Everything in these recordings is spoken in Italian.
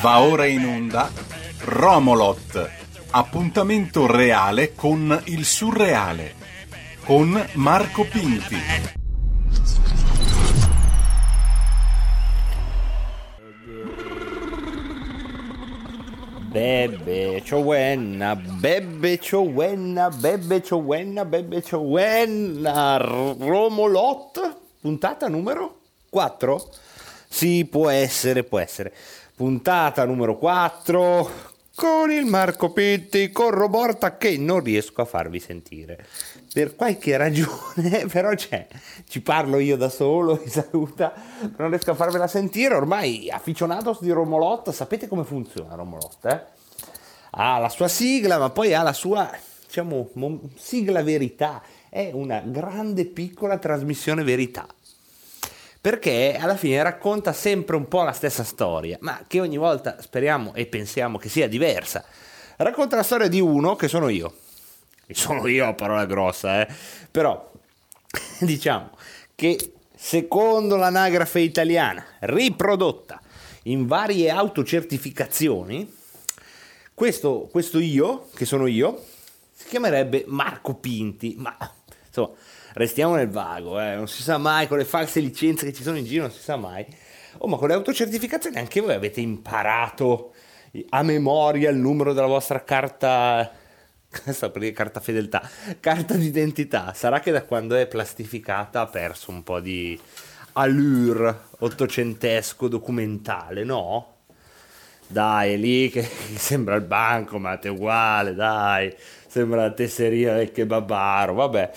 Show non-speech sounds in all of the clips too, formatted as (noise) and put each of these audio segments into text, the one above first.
Va ora in onda Romolot, appuntamento reale con il surreale, con Marco Pinti. Bebe ciowenna, bebe ciowenna, bebe ciowenna, bebe ciowenna, Romolot, puntata numero 4? Sì, può essere, può essere. Puntata numero 4 con il Marco Pitti, con Roborta che non riesco a farvi sentire. Per qualche ragione, (laughs) però c'è, ci parlo io da solo, mi saluta, non riesco a farvela sentire, ormai afficionados di Romolot, sapete come funziona Romolot, eh? Ha la sua sigla, ma poi ha la sua, diciamo, sigla verità, è una grande piccola trasmissione verità perché alla fine racconta sempre un po' la stessa storia, ma che ogni volta speriamo e pensiamo che sia diversa. Racconta la storia di uno che sono io. E sono io, parola grossa, eh. Però (laughs) diciamo che secondo l'anagrafe italiana, riprodotta in varie autocertificazioni, questo, questo io, che sono io, si chiamerebbe Marco Pinti, ma insomma restiamo nel vago, eh, non si sa mai, con le false licenze che ci sono in giro non si sa mai. Oh, ma con le autocertificazioni anche voi avete imparato a memoria il numero della vostra carta (laughs) questa per carta fedeltà, carta d'identità. Sarà che da quando è plastificata ha perso un po' di allure ottocentesco documentale, no? Dai, è lì che, (laughs) sembra il banco, ma è uguale, dai, sembra la tesseria del kebabaro, vabbè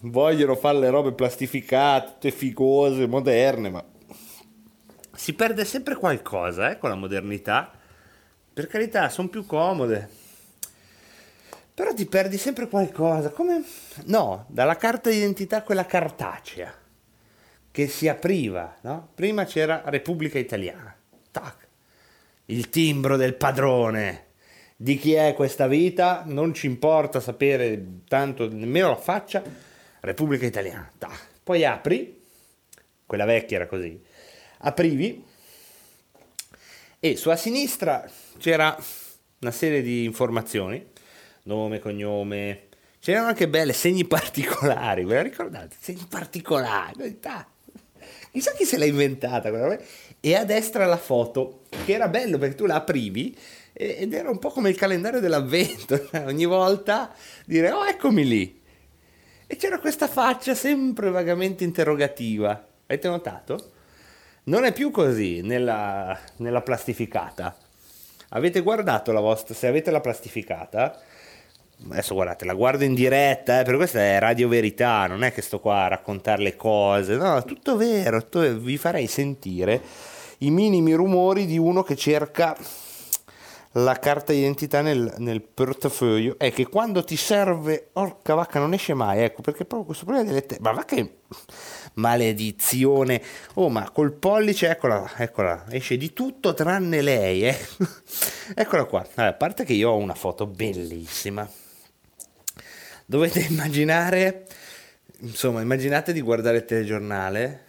vogliono fare le robe plastificate, tutte figose, moderne, ma si perde sempre qualcosa eh, con la modernità. Per carità, sono più comode. Però ti perdi sempre qualcosa. Come? No, dalla carta d'identità quella cartacea che si apriva, no? Prima c'era Repubblica Italiana. Tac. Il timbro del padrone. Di chi è questa vita? Non ci importa sapere tanto nemmeno la faccia Repubblica Italiana, da. poi apri, quella vecchia era così, aprivi e sulla sinistra c'era una serie di informazioni, nome, cognome, c'erano anche belle segni particolari, ve la ricordate? Segni particolari, da. chissà chi se l'ha inventata quella. E a destra la foto, che era bello perché tu la aprivi ed era un po' come il calendario dell'avvento, (laughs) ogni volta dire oh eccomi lì, e c'era questa faccia sempre vagamente interrogativa. Avete notato? Non è più così nella, nella plastificata. Avete guardato la vostra, se avete la plastificata, adesso guardate, la guardo in diretta, eh, per questa è radio verità, non è che sto qua a raccontare le cose, no, tutto vero, tutto, vi farei sentire i minimi rumori di uno che cerca la carta d'identità nel, nel portafoglio è che quando ti serve, orca vacca, non esce mai, ecco, perché proprio questo problema delle te... Ma va che maledizione! Oh, ma col pollice, eccola, eccola, esce di tutto tranne lei, eh. (laughs) eccola qua. Allora, a parte che io ho una foto bellissima. Dovete immaginare, insomma, immaginate di guardare il telegiornale,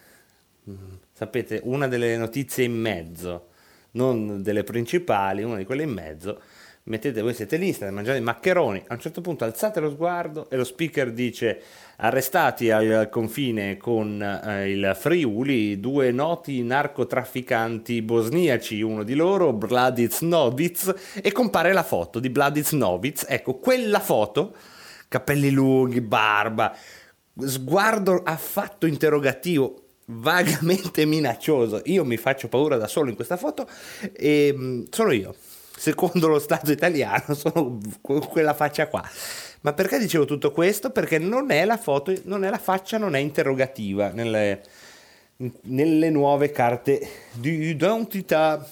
mm, sapete, una delle notizie in mezzo non delle principali, una di quelle in mezzo, mettete, voi siete lì, state mangiando i maccheroni, a un certo punto alzate lo sguardo e lo speaker dice arrestati al confine con eh, il Friuli due noti narcotrafficanti bosniaci, uno di loro Bladic Novic e compare la foto di Bladic Novic, ecco quella foto, capelli lunghi, barba, sguardo affatto interrogativo, vagamente minaccioso. Io mi faccio paura da solo in questa foto e mm, sono io. Secondo lo Stato italiano (laughs) sono quella faccia qua. Ma perché dicevo tutto questo? Perché non è la foto, non è la faccia, non è interrogativa nelle, nelle nuove carte di identità.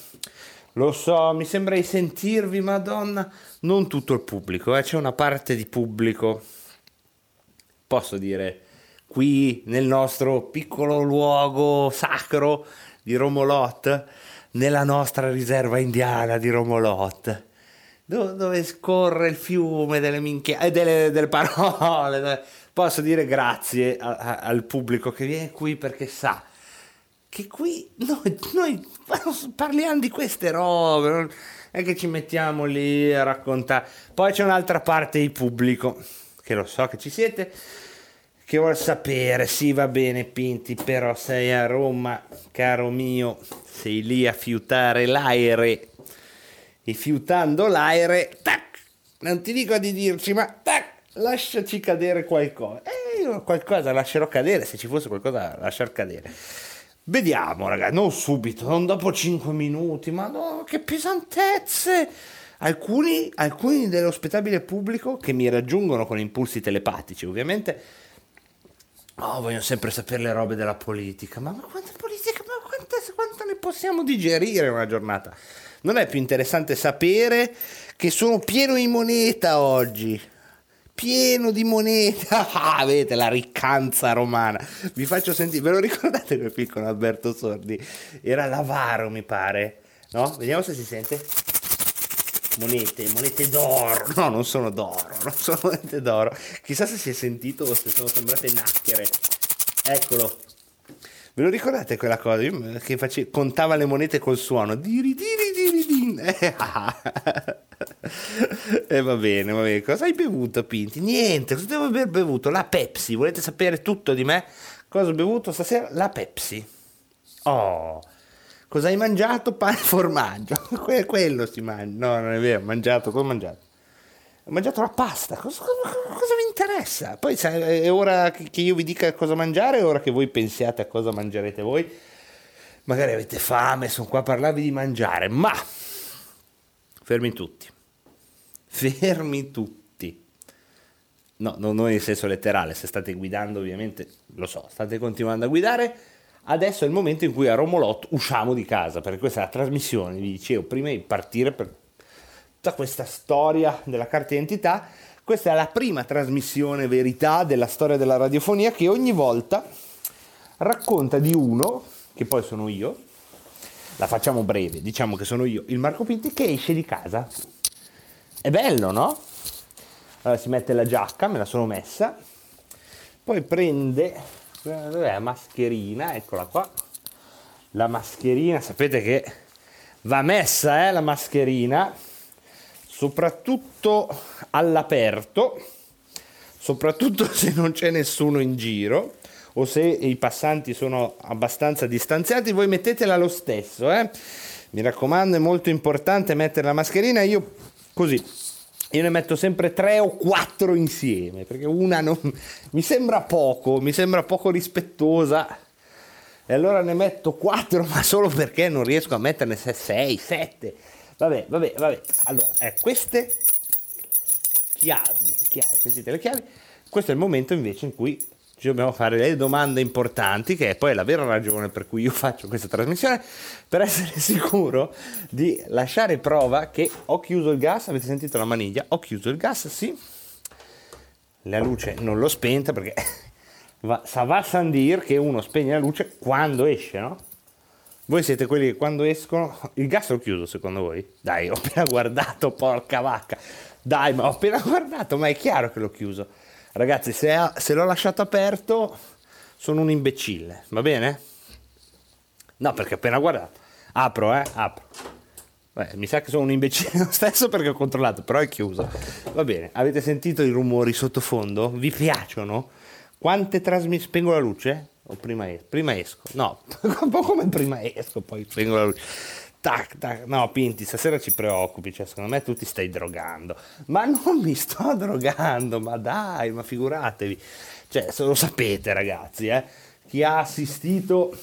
Lo so, mi sembra di sentirvi, madonna. Non tutto il pubblico, eh? c'è una parte di pubblico, posso dire, qui nel nostro piccolo luogo sacro di Romolot, nella nostra riserva indiana di Romolot, dove, dove scorre il fiume delle, minchia- eh, delle, delle parole. Posso dire grazie a, a, al pubblico che viene qui perché sa che qui noi, noi parliamo di queste robe, non è che ci mettiamo lì a raccontare. Poi c'è un'altra parte di pubblico, che lo so che ci siete, che vuole sapere, sì va bene Pinti, però sei a Roma, caro mio, sei lì a fiutare l'aereo e fiutando l'aereo, tac, non ti dico di dirci, ma tac, lasciaci cadere qualcosa. E io qualcosa lascerò cadere, se ci fosse qualcosa lasciar cadere. Vediamo, ragazzi, non subito, non dopo 5 minuti, ma no, che pesantezze! Alcuni, alcuni dello pubblico che mi raggiungono con impulsi telepatici, ovviamente, oh, vogliono sempre sapere le robe della politica. Ma, ma quanta politica, ma quanta, quanta ne possiamo digerire una giornata? Non è più interessante sapere che sono pieno di moneta oggi? pieno di moneta. (laughs) Ah, avete la riccanza romana. Vi faccio sentire, ve lo ricordate quel piccolo Alberto Sordi? Era l'avaro, mi pare. No? Vediamo se si sente. Monete, monete d'oro. No, non sono d'oro, non sono monete d'oro. Chissà se si è sentito o se sono sembrate nacchere. Eccolo. Ve lo ricordate quella cosa? Io che face... contava le monete col suono. Diri diri diri din. E (laughs) eh, va bene, va bene. Cosa hai bevuto, Pinti? Niente, cosa devo aver bevuto? La Pepsi. Volete sapere tutto di me? Cosa ho bevuto stasera? La Pepsi. Oh, cosa hai mangiato? Pane e formaggio. (laughs) Que- quello si mangia. No, non è vero, ho mangiato, cosa ho mangiato? Ho mangiato la pasta. Cosa, cosa, cosa vi interessa? Poi è ora che io vi dica cosa mangiare, è ora che voi pensiate a cosa mangerete voi. Magari avete fame, sono qua a parlarvi di mangiare, ma fermi tutti fermi tutti. No, non in senso letterale, se state guidando ovviamente, lo so, state continuando a guidare, adesso è il momento in cui a Romolot usciamo di casa, perché questa è la trasmissione, vi dicevo, prima di partire per tutta questa storia della carta d'identità, questa è la prima trasmissione verità della storia della radiofonia che ogni volta racconta di uno, che poi sono io, la facciamo breve, diciamo che sono io, il Marco Pinti, che esce di casa è bello, no? Allora si mette la giacca, me la sono messa, poi prende dov'è la mascherina, eccola qua. La mascherina, sapete che va messa eh, la mascherina, soprattutto all'aperto, soprattutto (laughs) se non c'è nessuno in giro o se i passanti sono abbastanza distanziati, voi mettetela lo stesso. Eh? Mi raccomando, è molto importante mettere la mascherina. Io così io ne metto sempre tre o quattro insieme perché una non, (laughs) mi sembra poco, mi sembra poco rispettosa e allora ne metto quattro (laughs) ma solo perché non riesco a metterne sei, sette. Vabbè, vabbè, vabbè. Allora, eh, queste chiavi, chiavi, sentite le chiavi. Questo è il momento invece in cui ci dobbiamo fare le domande importanti, che è poi la vera ragione per cui io faccio questa trasmissione, per essere (laughs) sicuro di lasciare prova che ho chiuso il gas, avete sentito la maniglia, ho chiuso il gas, sì, la luce non l'ho spenta perché (laughs) sa va san dir che uno spegne la luce quando esce, no? Voi siete quelli che quando escono, il gas l'ho chiuso secondo voi? Dai, ho appena guardato, porca vacca, dai, ma ho appena (laughs) guardato, ma è chiaro che l'ho chiuso Ragazzi, se, ha, se l'ho lasciato aperto, sono un imbecille, va bene? No, perché appena guardato. Apro, eh, apro. Beh, mi sa che sono un imbecille lo stesso perché ho controllato, però è chiuso. Va bene, avete sentito i rumori sottofondo? Vi piacciono? Quante trasmissioni... Spengo la luce? O prima, es- prima esco? No, (laughs) un po' come prima esco, poi spengo la luce. Tac, tac. No, Pinti, stasera ci preoccupi, cioè, secondo me tu ti stai drogando. Ma non mi sto (laughs) drogando, ma dai, ma figuratevi. Cioè, se lo sapete, ragazzi, eh, chi ha assistito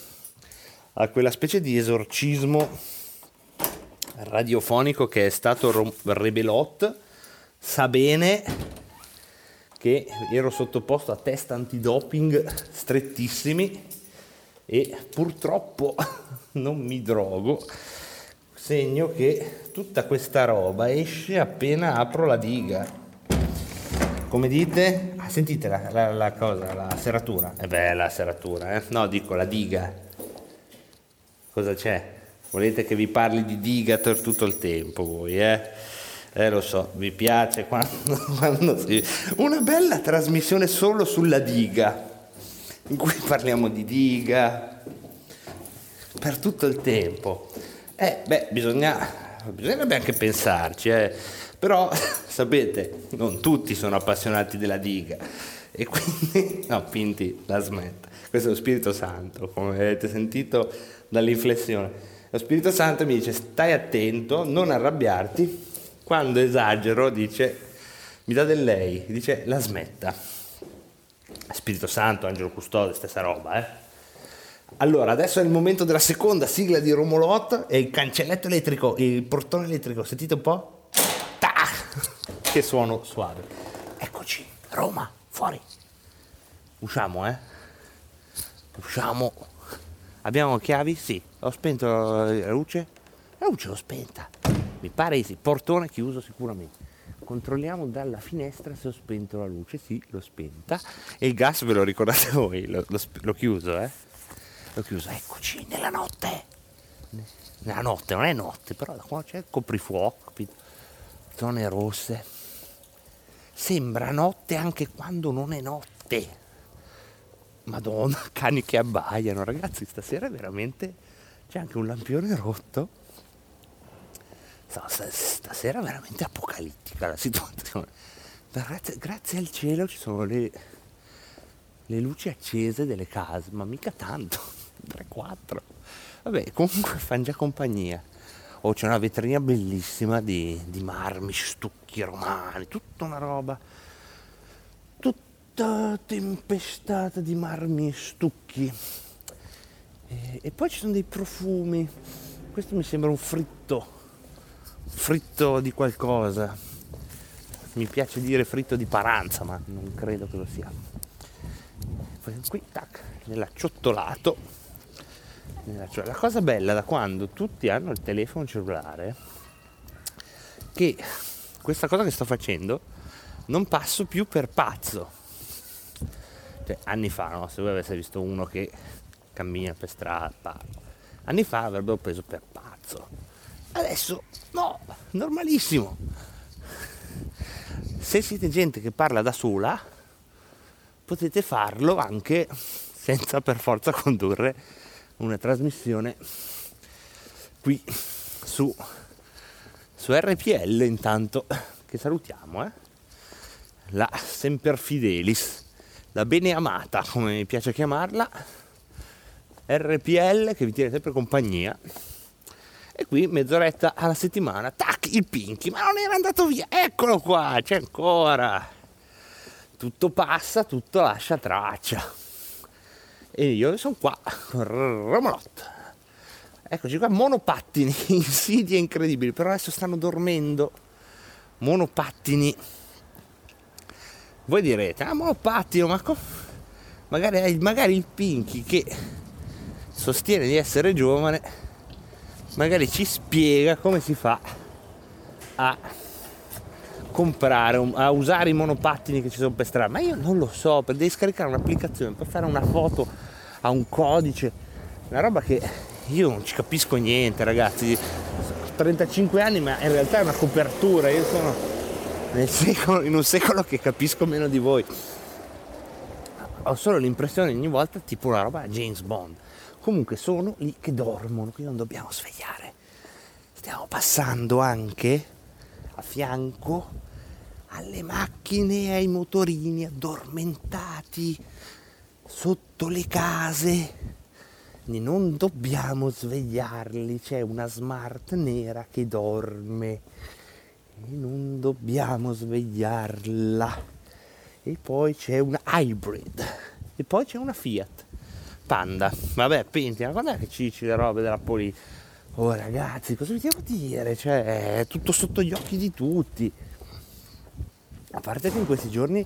a quella specie di esorcismo radiofonico che è stato Rebelot, sa bene che ero sottoposto a test antidoping strettissimi e purtroppo (laughs) non mi drogo segno che tutta questa roba esce appena apro la diga. Come dite? Ah, sentite la, la, la, cosa, la serratura. È bella la serratura, eh? No, dico la diga. Cosa c'è? Volete che vi parli di diga per tutto il tempo voi, eh? Eh, lo so, vi piace quando, (laughs) quando si... Una bella trasmissione solo sulla diga, in cui parliamo di diga, per tutto il tempo. Eh, beh, bisogna, bisognerebbe anche pensarci, eh. però (laughs) sapete, non tutti sono appassionati della diga e quindi, (laughs) no, Pinti la smetta. Questo è lo Spirito Santo, come avete sentito dall'inflessione. Lo Spirito Santo mi dice stai attento, non arrabbiarti, quando esagero dice mi dà del lei, dice la smetta. Spirito Santo, Angelo Custode, stessa roba, eh. Allora, adesso è il momento della seconda sigla di Romolot e il cancelletto elettrico, il portone elettrico, sentite un po'? Ta! Che suono suave. Eccoci, Roma, fuori. Usciamo, eh? Usciamo. Abbiamo chiavi? Sì. Ho spento la luce? La luce l'ho spenta. Mi pare sì. Portone chiuso sicuramente. Controlliamo dalla finestra se ho spento la luce. Sì, l'ho spenta. E il gas ve lo ricordate voi? L'ho, l'ho, l'ho chiuso, eh? L'ho chiuso. Eccoci, nella notte. Nella notte, non è notte, però da qua c'è il coprifuoco? Zone rosse. Sembra notte anche quando non è notte. Madonna, (laughs) cani che abbaiano, ragazzi, stasera veramente c'è anche un lampione rotto. Stasera veramente apocalittica la situazione. (laughs) Grazie, grazie al cielo ci sono le, le luci accese delle case, ma mica tanto, 3-4. Vabbè, comunque (laughs) fanno già compagnia. Oh, c'è una vetrina bellissima di, di marmi, stucchi romani, tutta una roba tutta tempestata di marmi e stucchi. E, e, poi ci sono dei profumi. Questo mi sembra un fritto, fritto di qualcosa. Mi piace dire fritto di paranza, ma non credo che lo sia. Qui, tac, nell'acciottolato. La cosa bella da quando tutti hanno il telefono cellulare, che questa cosa che sto facendo non passo più per pazzo cioè, anni fa, no? se voi aveste visto uno che cammina per strada, anni fa avrebbero preso per pazzo. Adesso no, normalissimo. Se siete gente che parla da sola, potete farlo anche senza per forza condurre una trasmissione qui su, su RPL intanto che salutiamo eh? la Semper Fidelis la bene amata, come mi piace chiamarla, RPL che vi tiene sempre compagnia. E qui mezz'oretta alla settimana, tac, il Pinky, ma non era andato via, eccolo qua, c'è ancora. Tutto passa, tutto lascia traccia. E io sono qua (laughs) Romolot. Eccoci qua, monopattini, (laughs) insidie incredibili, però adesso stanno dormendo. Monopattini voi direte, ah monopattino, ma co- magari, magari il Pinky che sostiene di essere giovane, magari ci spiega come si fa a comprare, a usare i monopattini che ci sono per strada. Ma io non lo so, per devi scaricare un'applicazione, per fare una foto a un codice, una roba che io non ci capisco niente, ragazzi. Ho 35 anni, ma in realtà è una copertura, io sono secolo, in un secolo che capisco meno di voi. Ho solo l'impressione ogni volta tipo una roba James Bond. Comunque sono lì che dormono, quindi non dobbiamo svegliare. Stiamo passando anche a fianco alle macchine ai motorini addormentati sotto le case. Non dobbiamo svegliarli, c'è una smart nera che dorme e non dobbiamo svegliarla. E poi c'è una hybrid. E poi c'è una Fiat Panda. Vabbè, Penti, ma quando è che cici le robe della Poli? Oh ragazzi, cosa vi devo dire? Cioè, è tutto sotto gli occhi di tutti. A parte che in questi giorni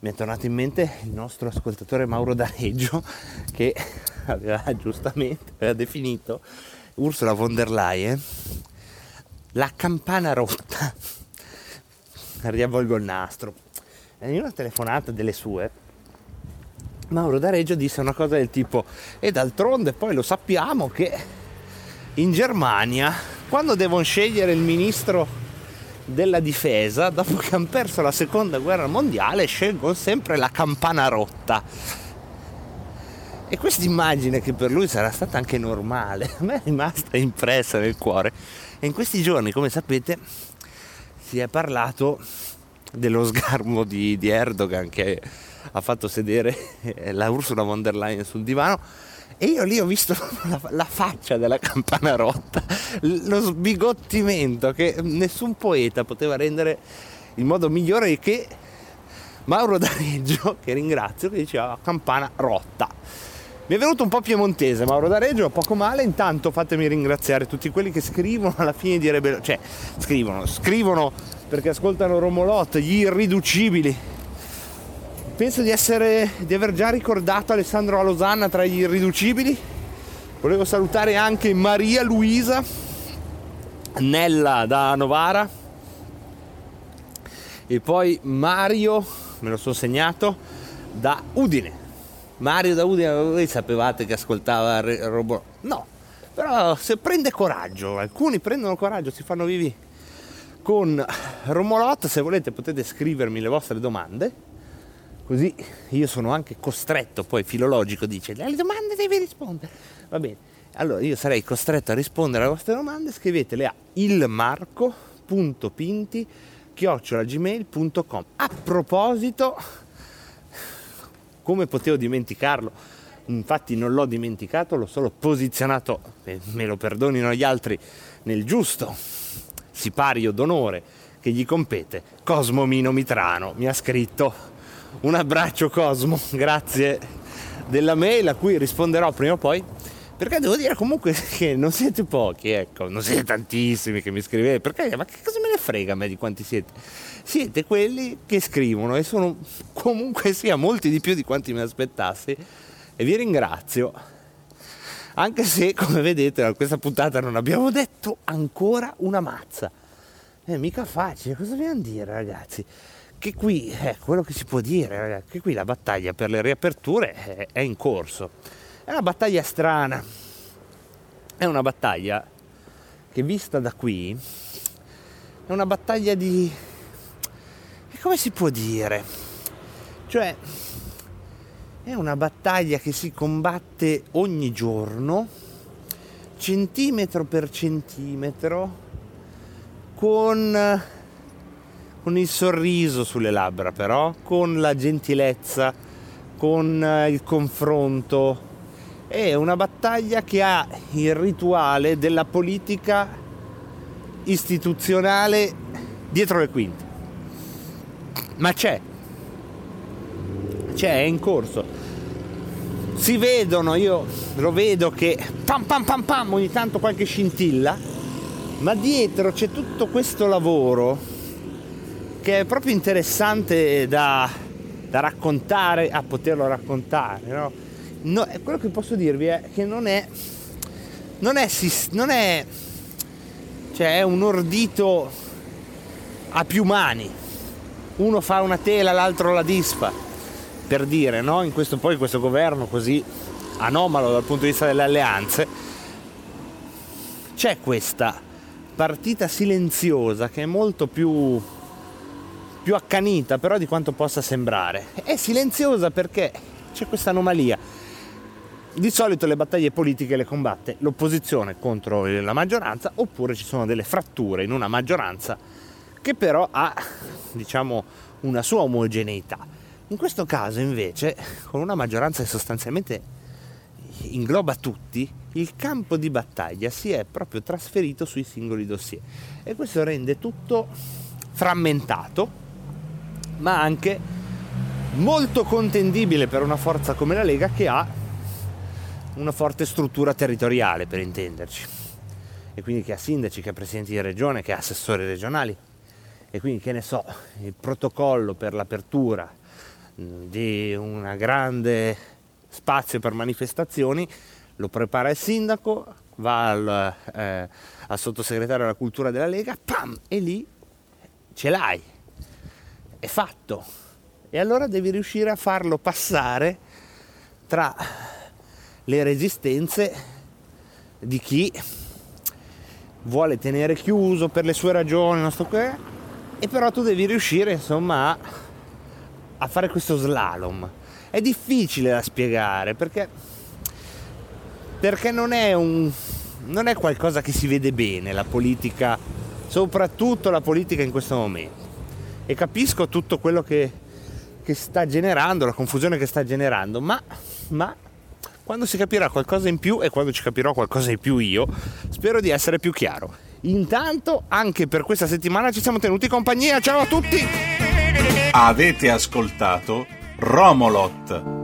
mi è tornato in mente il nostro ascoltatore Mauro D'Areggio che (laughs) aveva giustamente aveva definito Ursula von der Leyen la campana rotta. (laughs) Riavvolgo il nastro. in una telefonata delle sue, Mauro D'Areggio disse una cosa del tipo, e d'altronde poi lo sappiamo che in Germania, quando devono scegliere il ministro della difesa, dopo che hanno perso la seconda guerra mondiale, scelgono sempre la campana rotta. E questa immagine che per lui sarà stata anche normale, (laughs) a me è rimasta impressa nel cuore. E in questi giorni, come sapete, si è parlato dello sgarmo di, di Erdogan che ha fatto sedere la Ursula von der Leyen sul divano e io lì ho visto (laughs) la, la, faccia della campana rotta, lo sbigottimento che nessun poeta poteva rendere in modo migliore che Mauro D'Areggio, (laughs) che ringrazio, che diceva campana rotta. Mi è venuto un po' piemontese Mauro D'Areggio, poco male, intanto fatemi ringraziare tutti quelli che scrivono alla fine di Rebellione, cioè scrivono, scrivono perché ascoltano Romolot, gli irriducibili. Penso di, essere, di aver già ricordato Alessandro Alosanna tra gli irriducibili. Volevo salutare anche Maria Luisa, Nella da Novara e poi Mario, me lo sono segnato, da Udine. Mario da Udine, voi sapevate che ascoltava Robot? No, però se prende coraggio, alcuni prendono coraggio, si fanno vivi con Romolot, se volete potete scrivermi le vostre domande, così io sono anche costretto, poi filologico dice, alle domande devi rispondere. Va bene, allora io sarei costretto a rispondere alle vostre domande, scrivetele a ilmarco.pinti A proposito, come potevo dimenticarlo? Infatti non l'ho dimenticato, l'ho solo posizionato, me lo perdonino gli altri, nel giusto sipario d'onore che gli compete, Cosmo Mino Mitrano mi ha scritto un abbraccio Cosmo, (laughs) grazie della mail a cui risponderò prima o poi. Perché devo dire comunque (laughs) che non siete pochi, ecco, non siete tantissimi che mi scrivete, perché ma che cosa me ne frega a me di quanti siete? Siete quelli che scrivono e sono (laughs) comunque sia molti di più di quanti mi aspettassi. E vi ringrazio. Anche se come vedete da questa puntata non abbiamo detto ancora una mazza. È mica facile, cosa dobbiamo dire ragazzi? Che qui, eh, quello che si può dire, ragazzi, che qui la battaglia per le riaperture è, è in corso. È una battaglia strana, è una battaglia che vista da qui è una battaglia di... come si può dire? Cioè, è una battaglia che si combatte ogni giorno, centimetro per centimetro, con, con il sorriso sulle labbra però, con la gentilezza, con eh, il confronto. È una battaglia che ha il rituale della politica istituzionale dietro le quinte. Ma c'è, c'è, è in corso. Si vedono, io lo vedo che pam pam pam pam ogni tanto qualche scintilla, ma dietro c'è tutto questo lavoro che è proprio interessante da, da raccontare, a poterlo raccontare. No? No, quello che posso dirvi è che non è, non è, non è, cioè è un ordito a più mani. Uno fa una tela, l'altro la disfa per dire, no? in questo, poi questo governo così anomalo dal punto di vista delle alleanze, c'è questa partita silenziosa che è molto più, più accanita però di quanto possa sembrare. È silenziosa perché c'è questa anomalia. Di solito le battaglie politiche le combatte l'opposizione contro la maggioranza oppure ci sono delle fratture in una maggioranza che però ha diciamo una sua omogeneità. In questo caso invece, con una maggioranza che sostanzialmente ingloba tutti, il campo di battaglia si è proprio trasferito sui singoli dossier e questo rende tutto frammentato, ma anche molto contendibile per una forza come la Lega che ha una forte struttura territoriale, per intenderci, e quindi che ha sindaci, che ha presidenti di regione, che ha assessori regionali, e quindi che ne so, il protocollo per l'apertura di un grande spazio per manifestazioni, lo prepara il sindaco, va al, eh, al sottosegretario alla cultura della Lega, pam, e lì ce l'hai, è fatto. E allora devi riuscire a farlo passare tra le resistenze di chi vuole tenere chiuso per le sue ragioni, non so che, e però tu devi riuscire insomma a fare questo slalom. È difficile da spiegare perché perché non è un non è qualcosa che si vede bene la politica, soprattutto la politica in questo momento. E capisco tutto quello che, che sta generando, la confusione che sta generando, ma, ma quando si capirà qualcosa in più e quando ci capirò qualcosa in più io, spero di essere più chiaro. Intanto, anche per questa settimana ci siamo tenuti compagnia. Ciao a tutti! Avete ascoltato Romolot